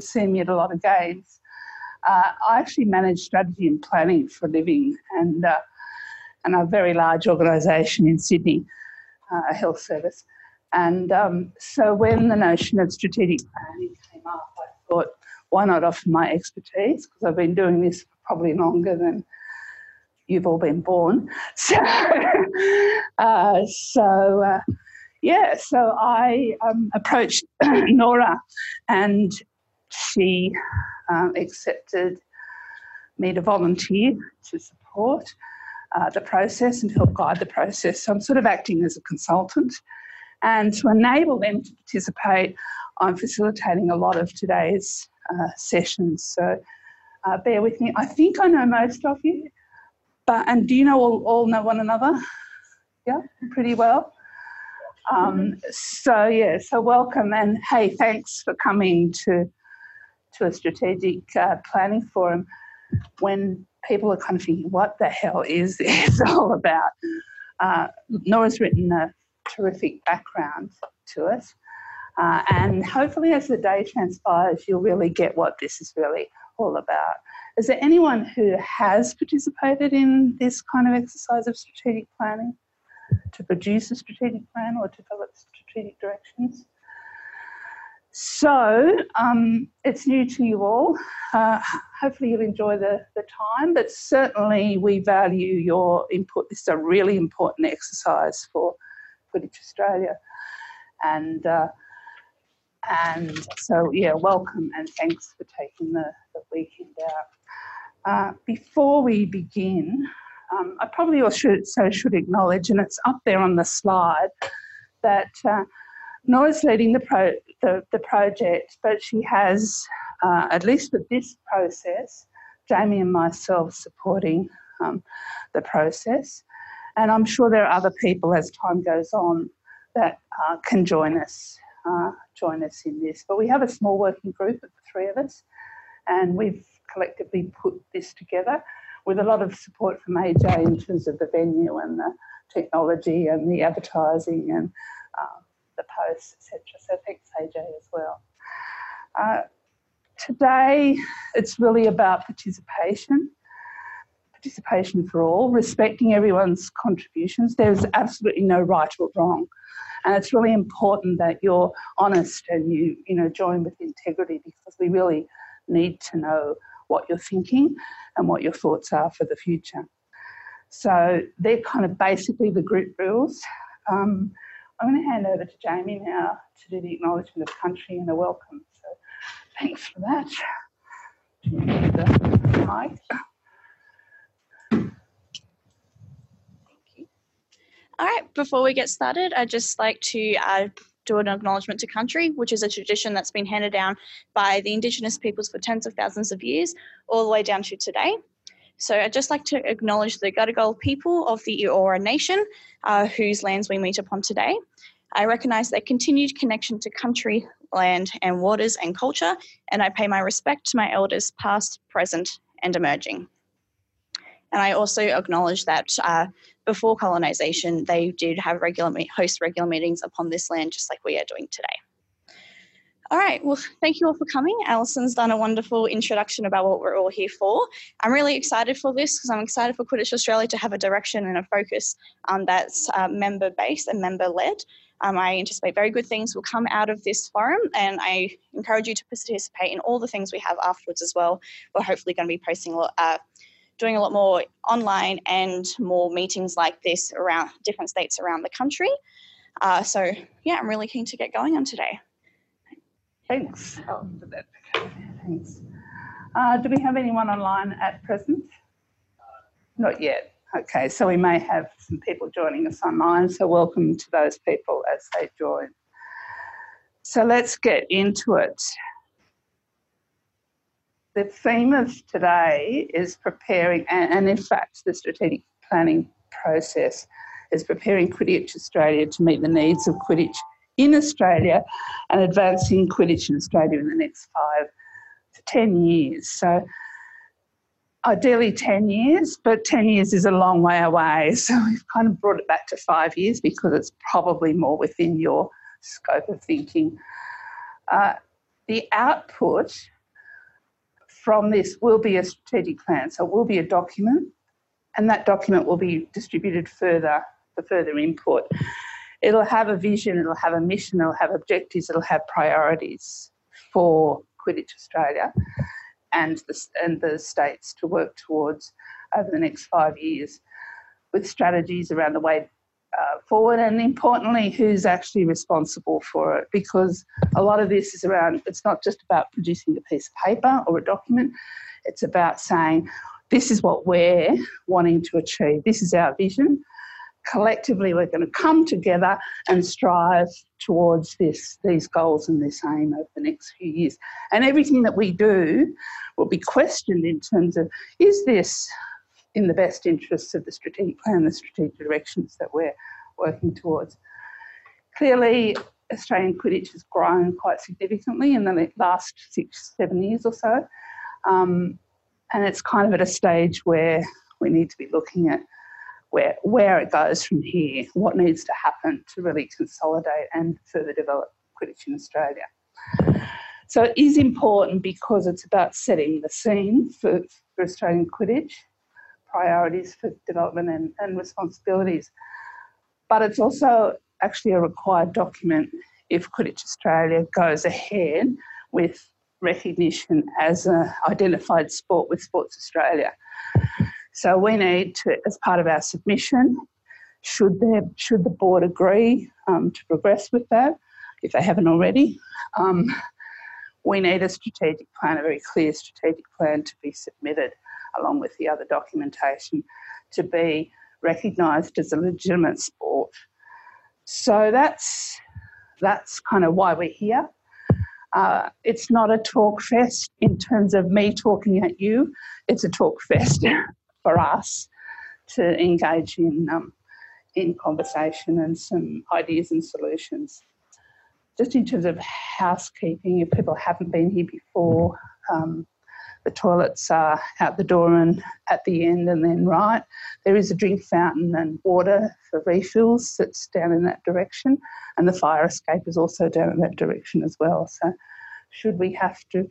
seen me at a lot of games. Uh, I actually manage strategy and planning for a living, and uh, and a very large organisation in Sydney, uh, a health service. And um, so when the notion of strategic planning came up, I thought, why not offer my expertise? Because I've been doing this probably longer than you've all been born. So, uh, so uh, yeah, so I um, approached Nora and she um, accepted me to volunteer to support uh, the process and help guide the process. So I'm sort of acting as a consultant. And to enable them to participate, I'm facilitating a lot of today's uh, sessions. So uh, bear with me. I think I know most of you, but and do you know all, all know one another? Yeah, pretty well. Um, so yeah, so welcome and hey, thanks for coming to to a strategic uh, planning forum when people are kind of thinking, what the hell is this all about? Uh, Nora's written a terrific background to us. Uh, and hopefully, as the day transpires, you'll really get what this is really all about. Is there anyone who has participated in this kind of exercise of strategic planning to produce a strategic plan or develop strategic directions? So um, it's new to you all. Uh, hopefully you'll enjoy the, the time, but certainly we value your input. This is a really important exercise for Quidditch Australia. And, uh, and so, yeah, welcome and thanks for taking the, the weekend out. Uh, before we begin, um, I probably also should, should acknowledge, and it's up there on the slide, that uh, Nora's leading the, pro, the, the project, but she has, uh, at least with this process, Jamie and myself supporting um, the process. And I'm sure there are other people as time goes on that uh, can join us, uh, join us in this. But we have a small working group of the three of us, and we've collectively put this together with a lot of support from AJ in terms of the venue and the technology and the advertising and uh, the posts, etc. So thanks, AJ, as well. Uh, today, it's really about participation, participation for all, respecting everyone's contributions. There's absolutely no right or wrong. And it's really important that you're honest and you, you know, join with integrity because we really need to know what you're thinking and what your thoughts are for the future. So they're kind of basically the group rules. Um, I'm going to hand over to Jamie now to do the acknowledgement of country and a welcome. So thanks for that. Hi. Thank you. All right, before we get started, I'd just like to uh, do an acknowledgement to country, which is a tradition that's been handed down by the Indigenous peoples for tens of thousands of years, all the way down to today. So I'd just like to acknowledge the Gadigal people of the Eora Nation, uh, whose lands we meet upon today. I recognise their continued connection to country, land and waters and culture, and I pay my respect to my elders past, present and emerging. And I also acknowledge that uh, before colonisation, they did have regular host regular meetings upon this land, just like we are doing today. All right, well, thank you all for coming. Alison's done a wonderful introduction about what we're all here for. I'm really excited for this because I'm excited for Quidditch Australia to have a direction and a focus um, that's uh, member based and member led. Um, I anticipate very good things will come out of this forum, and I encourage you to participate in all the things we have afterwards as well. We're hopefully going to be posting a lot, uh, doing a lot more online and more meetings like this around different states around the country. Uh, so, yeah, I'm really keen to get going on today. Thanks. Oh, Thanks. Uh, do we have anyone online at present? Not yet. Okay, so we may have some people joining us online, so welcome to those people as they join. So let's get into it. The theme of today is preparing, and, and in fact, the strategic planning process is preparing Quidditch Australia to meet the needs of Quidditch in Australia and advancing Quidditch in Australia in the next five to 10 years. So ideally 10 years, but 10 years is a long way away. So we've kind of brought it back to five years because it's probably more within your scope of thinking. Uh, the output from this will be a strategic plan. So it will be a document, and that document will be distributed further for further input. It'll have a vision, it'll have a mission, it'll have objectives, it'll have priorities for Quidditch Australia and the, and the states to work towards over the next five years with strategies around the way uh, forward and importantly who's actually responsible for it. Because a lot of this is around it's not just about producing a piece of paper or a document. It's about saying this is what we're wanting to achieve. This is our vision collectively we're going to come together and strive towards this these goals and this aim over the next few years and everything that we do will be questioned in terms of is this in the best interests of the strategic plan, the strategic directions that we're working towards. Clearly, Australian Quidditch has grown quite significantly in the last six, seven years or so. Um, and it's kind of at a stage where we need to be looking at where, where it goes from here, what needs to happen to really consolidate and further develop Quidditch in Australia. So it is important because it's about setting the scene for, for Australian Quidditch priorities for development and, and responsibilities. But it's also actually a required document if Quidditch Australia goes ahead with recognition as an identified sport with Sports Australia. So we need to, as part of our submission, should there should the board agree um, to progress with that, if they haven't already, um, we need a strategic plan, a very clear strategic plan to be submitted along with the other documentation, to be recognised as a legitimate sport. So that's that's kind of why we're here. Uh, it's not a talk fest in terms of me talking at you. It's a talk fest for us to engage in um, in conversation and some ideas and solutions. Just in terms of housekeeping, if people haven't been here before, um, the toilets are out the door and at the end and then right. There is a drink fountain and water for refills that's down in that direction, and the fire escape is also down in that direction as well. So, should we have to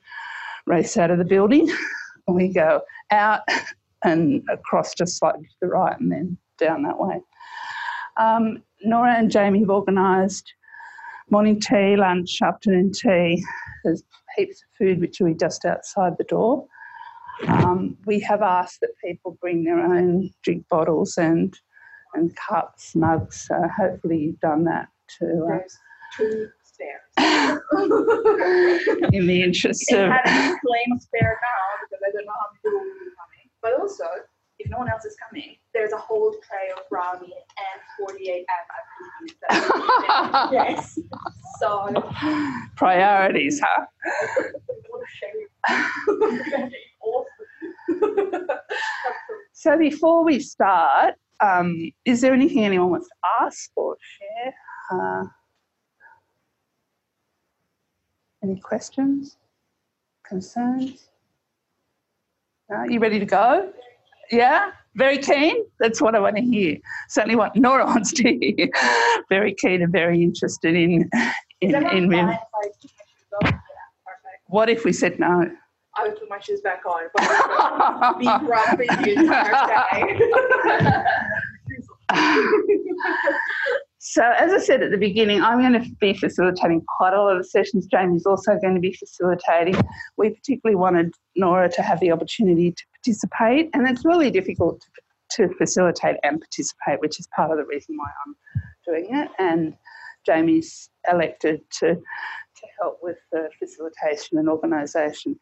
race out of the building, we go out and across just slightly to the right and then down that way. Um, Nora and Jamie have organised morning tea, lunch, afternoon tea. There's heaps of food which will be just outside the door. Um, we have asked that people bring their own drink bottles and and cups, mugs. So hopefully you've done that too. Uh, two spares. in the interest it of had a claim spare now because I don't know how many people will be coming. But also, if no one else is coming, there's a whole tray of brownie and 48 MIPs. yes. So priorities, huh? so before we start, um, is there anything anyone wants to ask or share? Uh, any questions? Concerns? Are you ready to go? Yeah? Very keen? That's what I want to hear. Certainly what Nora wants to hear. very keen and very interested in in, in, in What if we said no? I would put my shoes back on, but I would be grumpy the entire day. so, as I said at the beginning, I'm going to be facilitating quite a lot of sessions. Jamie's also going to be facilitating. We particularly wanted Nora to have the opportunity to participate, and it's really difficult to, to facilitate and participate, which is part of the reason why I'm doing it. And Jamie's elected to to help with the facilitation and organisation.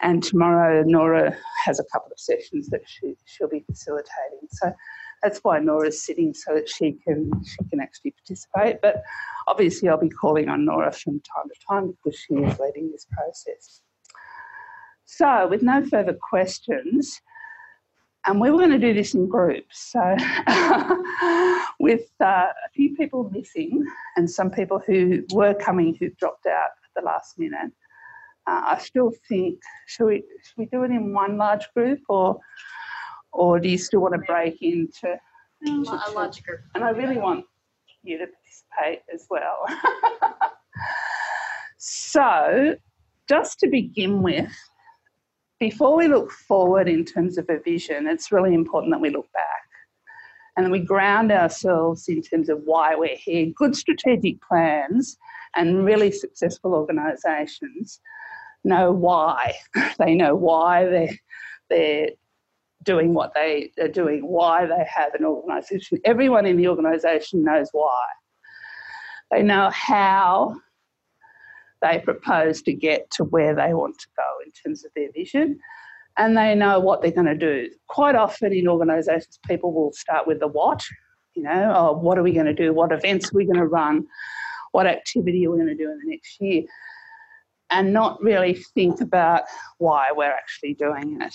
And tomorrow, Nora has a couple of sessions that she, she'll be facilitating. So that's why Nora's sitting so that she can she can actually participate. But obviously, I'll be calling on Nora from time to time because she is leading this process. So, with no further questions, and we were going to do this in groups. So, with uh, a few people missing and some people who were coming who dropped out at the last minute, uh, I still think should we should we do it in one large group or or do you still want to break into a large group? And I really want you to participate as well. so just to begin with, before we look forward in terms of a vision, it's really important that we look back and we ground ourselves in terms of why we're here. Good strategic plans and really successful organisations know why. they know why they're, they're doing what they are doing, why they have an organisation. Everyone in the organisation knows why. They know how they propose to get to where they want to go in terms of their vision and they know what they're going to do. Quite often in organisations, people will start with the what, you know, oh, what are we going to do? What events are we going to run? What activity are we going to do in the next year? And not really think about why we're actually doing it.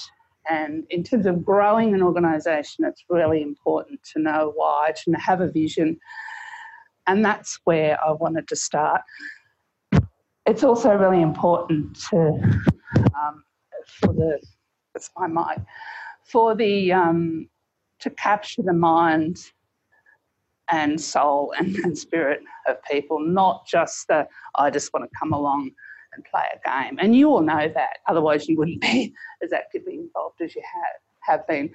And in terms of growing an organisation, it's really important to know why, to have a vision. And that's where I wanted to start. It's also really important to um, for the that's my mic for the um, to capture the mind and soul and, and spirit of people, not just the I just want to come along and play a game. And you all know that, otherwise you wouldn't be as actively involved as you have have been.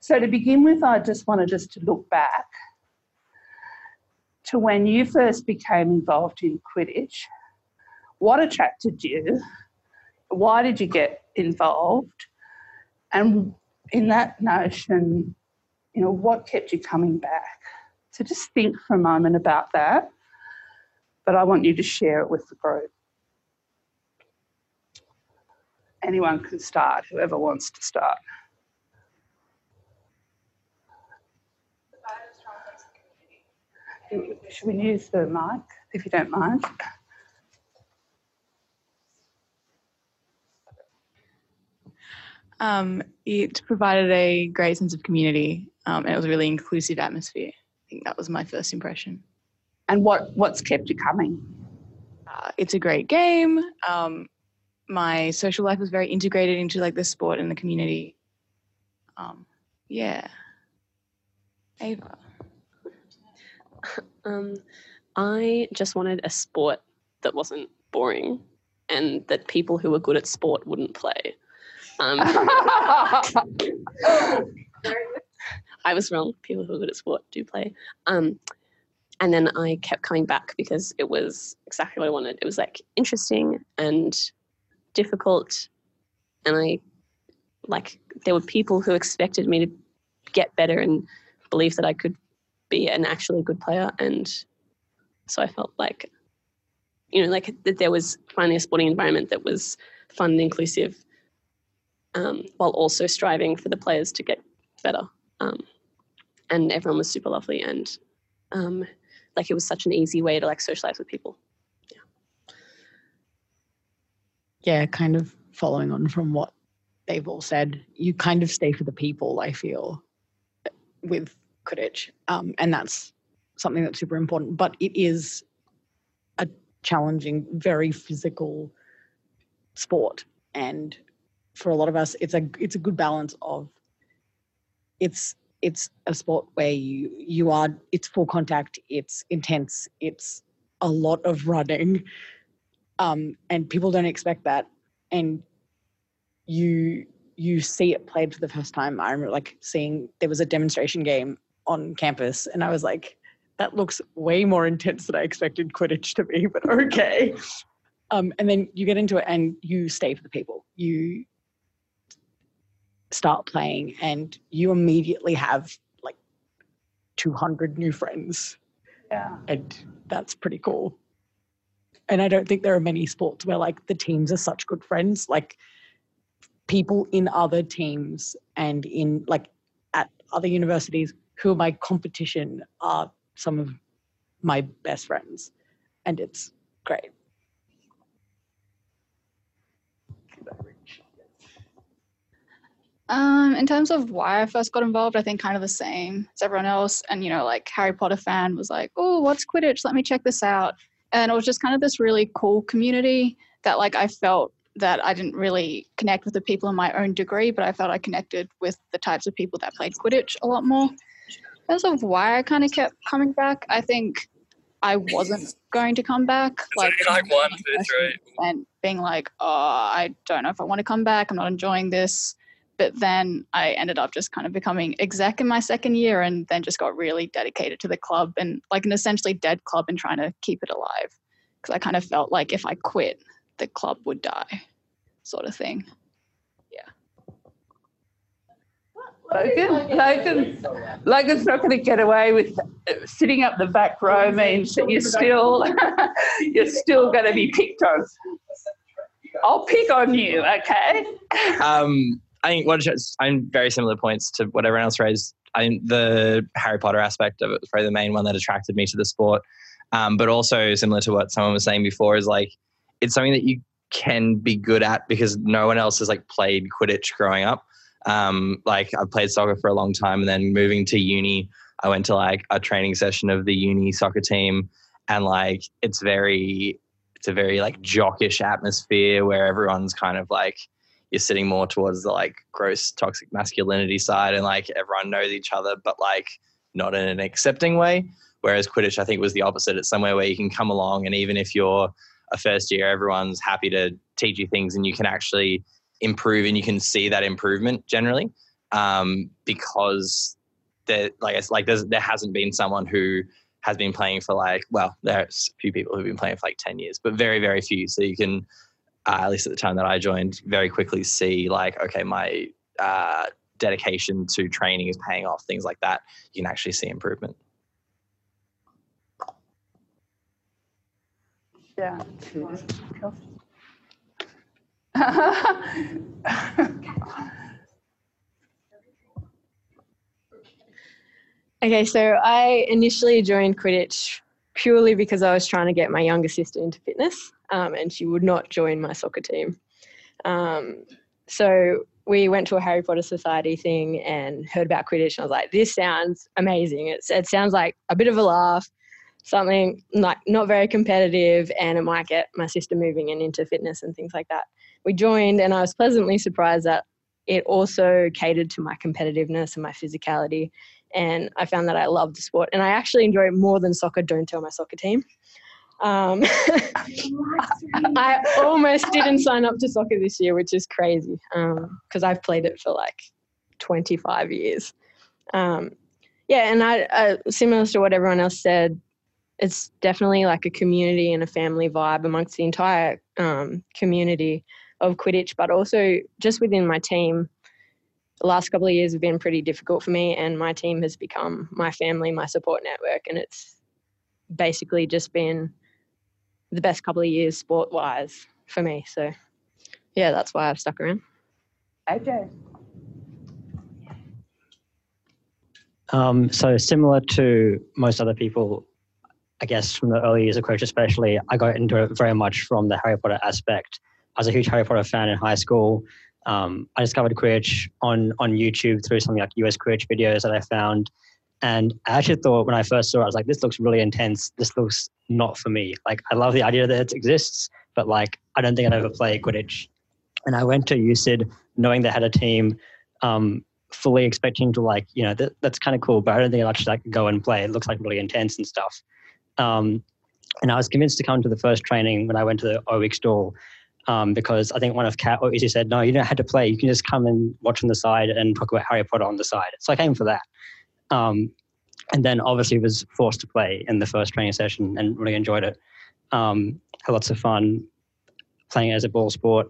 So to begin with, I just wanted us to look back to when you first became involved in Quidditch. What attracted you? Why did you get involved? And in that notion, you know, what kept you coming back? So just think for a moment about that. But I want you to share it with the group. Anyone can start, whoever wants to start. Should we use the mic, if you don't mind? Um, it provided a great sense of community um, and it was a really inclusive atmosphere. I think that was my first impression. And what, what's kept you coming? Uh, it's a great game. Um, my social life was very integrated into like the sport and the community. Um, yeah. Ava. Um, I just wanted a sport that wasn't boring and that people who were good at sport wouldn't play. Um, I was wrong. People who are good at sport do play. Um, and then I kept coming back because it was exactly what I wanted. It was like interesting and difficult, and I like there were people who expected me to get better and believe that I could be an actually good player, and so I felt like you know like that there was finally a sporting environment that was fun and inclusive um, while also striving for the players to get better. Um, and everyone was super lovely and um, like it was such an easy way to like socialize with people. Yeah. Yeah, kind of following on from what they've all said, you kind of stay for the people, I feel, with Quidditch. Um, and that's something that's super important. But it is a challenging, very physical sport. And for a lot of us, it's a it's a good balance of it's it's a sport where you you are it's full contact, it's intense, it's a lot of running, um, and people don't expect that, and you you see it played for the first time. I remember like seeing there was a demonstration game on campus, and I was like, that looks way more intense than I expected Quidditch to be, but okay. Um, and then you get into it and you stay for the people. You start playing and you immediately have like 200 new friends. Yeah. And that's pretty cool. And I don't think there are many sports where like the teams are such good friends. Like people in other teams and in like at other universities who are my competition are some of my best friends. And it's great. Um, in terms of why I first got involved, I think kind of the same as everyone else. And you know, like Harry Potter fan was like, "Oh, what's Quidditch? Let me check this out." And it was just kind of this really cool community that like I felt that I didn't really connect with the people in my own degree, but I felt I connected with the types of people that played Quidditch a lot more. Terms of why I kind of kept coming back, I think I wasn't going to come back. like, like one, two, three. And being like, oh, I don't know if I want to come back. I'm not enjoying this. But then I ended up just kind of becoming exec in my second year and then just got really dedicated to the club and like an essentially dead club and trying to keep it alive. Because I kind of felt like if I quit, the club would die, sort of thing. Yeah. Logan, Logan, Logan's not going to get away with sitting up the back row means that you're still you're still going to be picked on. I'll pick on you, okay? um, I think what I'm very similar points to what everyone else raised. I the Harry Potter aspect of it was probably the main one that attracted me to the sport. Um, but also similar to what someone was saying before is like it's something that you can be good at because no one else has like played Quidditch growing up. Um, like I played soccer for a long time, and then moving to uni, I went to like a training session of the uni soccer team, and like it's very, it's a very like jockish atmosphere where everyone's kind of like you're sitting more towards the like gross toxic masculinity side, and like everyone knows each other, but like not in an accepting way. Whereas Quidditch, I think, was the opposite. It's somewhere where you can come along, and even if you're a first year, everyone's happy to teach you things, and you can actually improve and you can see that improvement generally um, because there like it's like there hasn't been someone who has been playing for like well there's a few people who've been playing for like 10 years but very very few so you can uh, at least at the time that i joined very quickly see like okay my uh, dedication to training is paying off things like that. You can actually see improvement. Yeah. Okay, so I initially joined Quidditch purely because I was trying to get my younger sister into fitness, um, and she would not join my soccer team. Um, so we went to a Harry Potter Society thing and heard about Quidditch, and I was like, "This sounds amazing! It's, it sounds like a bit of a laugh." Something like not very competitive, and it might get my sister moving and into fitness and things like that we joined, and I was pleasantly surprised that it also catered to my competitiveness and my physicality. And I found that I loved the sport, and I actually enjoy it more than soccer. Don't tell my soccer team. Um, I almost didn't sign up to soccer this year, which is crazy because um, I've played it for like 25 years. Um, yeah, and I, uh, similar to what everyone else said, it's definitely like a community and a family vibe amongst the entire um, community of Quidditch, but also just within my team. The last couple of years have been pretty difficult for me, and my team has become my family, my support network, and it's basically just been the best couple of years sport wise for me. So, yeah, that's why I've stuck around. AJ. Um, so similar to most other people, I guess from the early years of Quidditch especially, I got into it very much from the Harry Potter aspect. I was a huge Harry Potter fan in high school. Um, I discovered Quidditch on on YouTube through something like US Quidditch videos that I found. And I actually thought when I first saw it, I was like, this looks really intense. This looks not for me. Like, I love the idea that it exists, but like, I don't think I'd ever play Quidditch. And I went to USyd knowing they had a team, um, fully expecting to like, you know, that, that's kind of cool, but I don't think I'd actually like go and play. It looks like really intense and stuff. Um, and I was convinced to come to the first training when I went to the O week stall um, because I think one of Cat or Izzy said, no, you don't have to play. You can just come and watch on the side and talk about Harry Potter on the side. So I came for that. Um, and then obviously was forced to play in the first training session and really enjoyed it. Um, had lots of fun playing as a ball sport.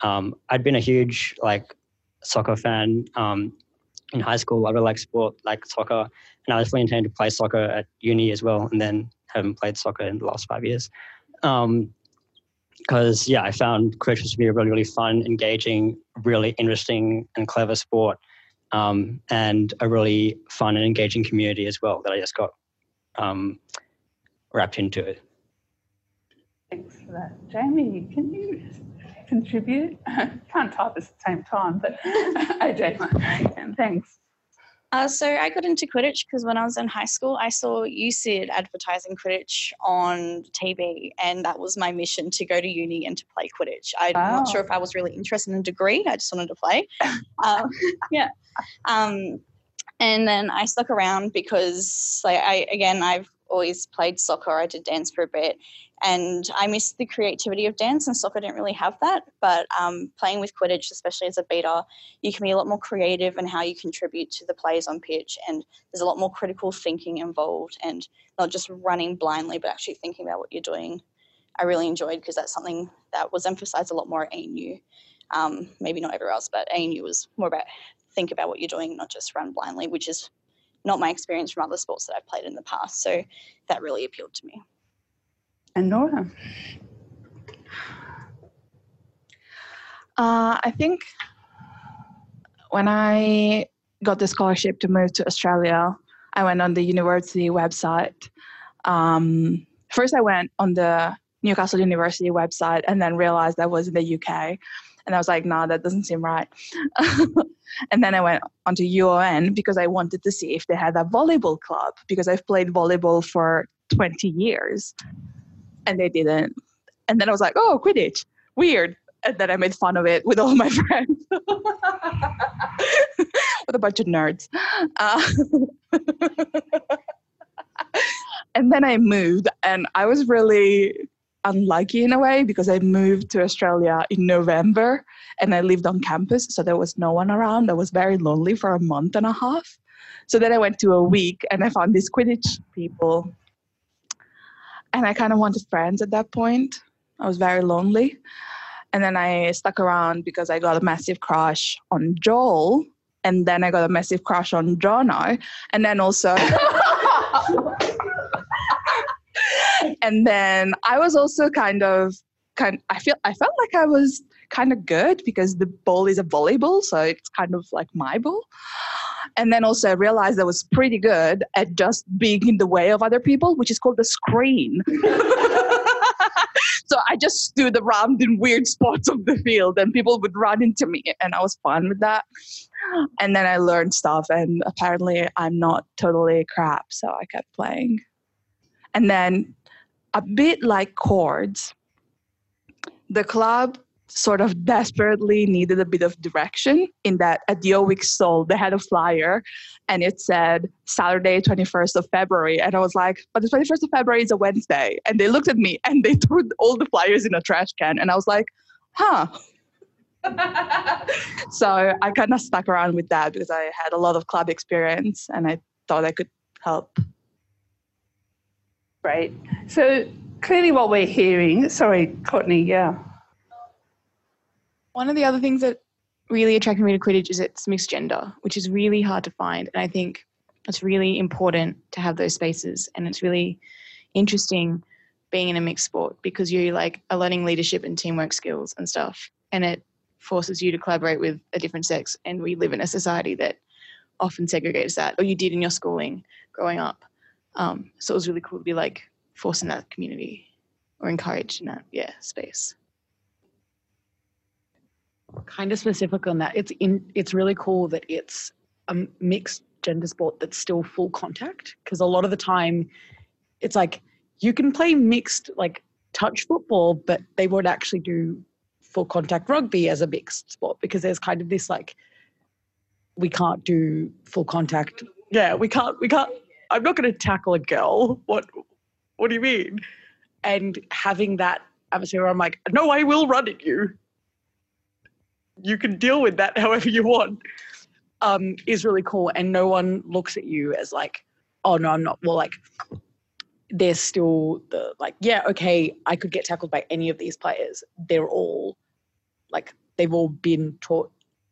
Um, I'd been a huge like soccer fan um, in high school. I really like sport, like soccer, and I was really intending to play soccer at uni as well. And then haven't played soccer in the last five years. Um, because yeah, I found cricket to be a really really fun, engaging, really interesting and clever sport, um, and a really fun and engaging community as well that I just got um, wrapped into it. Thanks for that, Jamie. Can you contribute? Can't type at the same time, but AJ, and thanks. Uh, so I got into Quidditch because when I was in high school, I saw USyd advertising Quidditch on TV, and that was my mission to go to uni and to play Quidditch. I'm wow. not sure if I was really interested in a degree. I just wanted to play. um, yeah. Um, and then I stuck around because, like, I again, I've always played soccer. I did dance for a bit, and I missed the creativity of dance, and soccer didn't really have that. But um, playing with Quidditch, especially as a beater, you can be a lot more creative in how you contribute to the plays on pitch, and there's a lot more critical thinking involved, and not just running blindly, but actually thinking about what you're doing. I really enjoyed because that's something that was emphasized a lot more at ANU. Um, maybe not everywhere else, but ANU was more about think about what you're doing, not just run blindly, which is not my experience from other sports that I've played in the past. So that really appealed to me. And Nora. Uh, I think when I got the scholarship to move to Australia, I went on the university website. Um, first, I went on the Newcastle University website and then realized I was in the UK. And I was like, nah, that doesn't seem right. and then I went onto UON because I wanted to see if they had a volleyball club because I've played volleyball for 20 years and they didn't. And then I was like, oh, Quidditch, weird. And then I made fun of it with all my friends, with a bunch of nerds. Uh, and then I moved, and I was really unlucky in a way because I moved to Australia in November and I lived on campus, so there was no one around. I was very lonely for a month and a half. So then I went to a week and I found these Quidditch people and I kind of wanted friends at that point. I was very lonely. And then I stuck around because I got a massive crush on Joel. And then I got a massive crush on Jono. And then also. and then I was also kind of kind I feel I felt like I was kind of good because the ball is a volleyball, so it's kind of like my ball. And then also I realized I was pretty good at just being in the way of other people, which is called the screen. so I just stood around in weird spots of the field and people would run into me and I was fine with that. And then I learned stuff and apparently I'm not totally crap, so I kept playing. And then a bit like chords, the club sort of desperately needed a bit of direction in that at the O week Stall they had a flyer and it said Saturday 21st of February. And I was like but the 21st of February is a Wednesday. And they looked at me and they threw all the flyers in a trash can. And I was like huh. So I kind of stuck around with that because I had a lot of club experience and I thought I could help Great. So clearly what we're hearing, sorry, Courtney, yeah. One of the other things that really attracted me to Quidditch is it's mixed gender, which is really hard to find. And I think it's really important to have those spaces. And it's really interesting being in a mixed sport because you like are learning leadership and teamwork skills and stuff. And it forces you to collaborate with a different sex. And we live in a society that often segregates that, or you did in your schooling growing up. Um, so it was really cool to be like forced in that community or encouraged in that yeah space kind of specific on that. It's in. It's really cool that it's a mixed gender sport that's still full contact because a lot of the time, it's like you can play mixed like touch football, but they would actually do full contact rugby as a mixed sport because there's kind of this like we can't do full contact. Yeah, we can't. We can't. I'm not going to tackle a girl. What? What do you mean? And having that atmosphere, where I'm like, no, I will run at you you can deal with that however you want um, is really cool and no one looks at you as like oh no i'm not well like there's still the like yeah okay i could get tackled by any of these players they're all like they've all been taught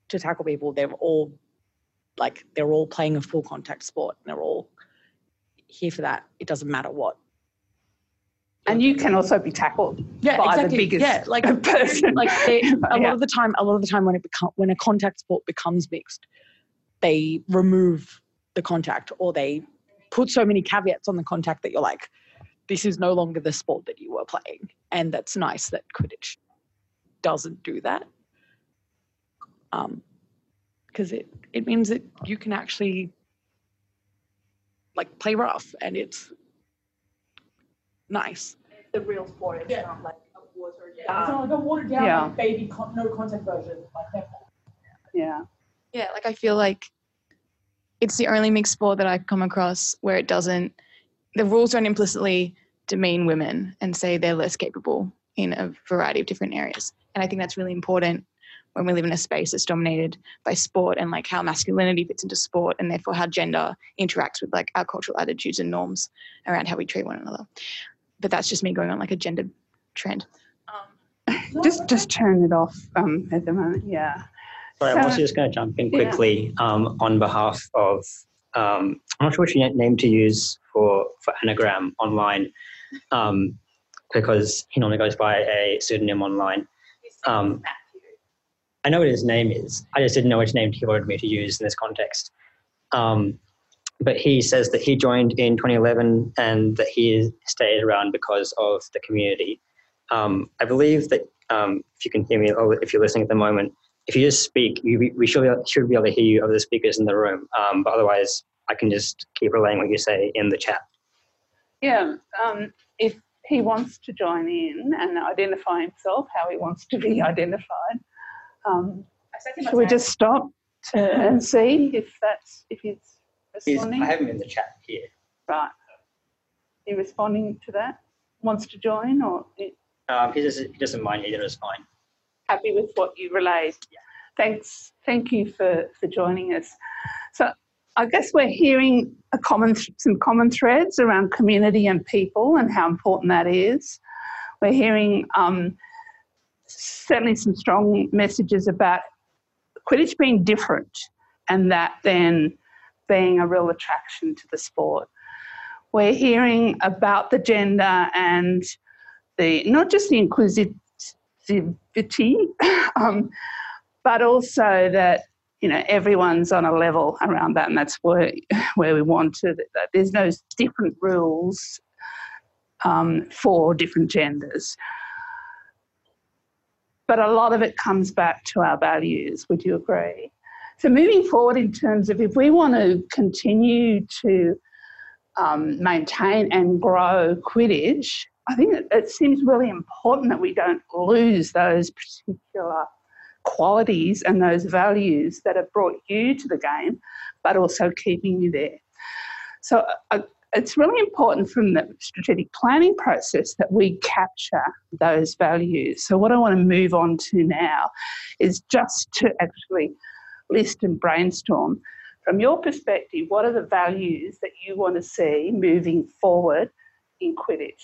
to tackle people they're all like they're all playing a full contact sport and they're all here for that it doesn't matter what And you can also be tackled yeah, by exactly. the biggest yeah, like person. like they, a Yeah. lot of the time, a lot of the time when it become when a contact sport becomes mixed, they remove the contact or they put so many caveats on the contact that you're like, this is no longer the sport that you were playing, and that's nice that Quidditch doesn't do that. Um, because it it means that you can actually like play rough and it's nice. The real sport is not like a watered It's down. not like a watered down Yeah. like baby con- no contact version like netball. yeah. yeah like i feel like it's the only mixed sport that i've come across where it doesn't the rules don't implicitly demean women and say they're less capable in a variety of different areas. And I think that's really important when we live in a space that's dominated by sport and like how masculinity fits into sport and therefore how gender interacts with like our cultural attitudes and norms around how we treat one another. But that's just me going on like a gender trend. Just just turn it off um, at the moment. Yeah. Sorry, I'm also just going to jump in Yeah. quickly um, on behalf of. Um, I'm not sure which name to use for for anagram online, um, because he normally goes by a pseudonym online. I know what his name is. I just didn't know which name he wanted me to use in this context. Um, but he says that he joined in 2011 and that he stayed around because of the community. Um, I believe that um, if you can hear me, or if you're listening at the moment, if you just speak, you, we should be, should be able to hear you over the speakers in the room. Um, but otherwise, I can just keep relaying what you say in the chat. Yeah. Um, if he wants to join in and identify himself, how he wants to be identified, um, should we just stop to, and see if that's if he's He's, responding? I have him in the chat here. Right. He responding to that? Wants to join or he- Um, he, doesn't, he doesn't mind either, it's fine. happy with what you relayed? Thanks. Thank you for, for joining us. So I guess we're hearing a common some common threads around community and people and how important that is. We're hearing um, certainly some strong messages about Quidditch being different and that then being a real attraction to the sport. We're hearing about the gender and the not just the inclusivity, um, but also that you know everyone's on a level around that, and that's where where we want to. That there's no different rules um, for different genders. But a lot of it comes back to our values. Would you agree? So moving forward, in terms of if we want to continue to um, maintain and grow Quidditch, I think it, it seems really important that we don't lose those particular qualities and those values that have brought you to the game, but also keeping you there. So uh, it's really important from the strategic planning process that we capture those values. So what I want to move on to now is just to actually list and brainstorm from your perspective, what are the values that you want to see moving forward in Quidditch?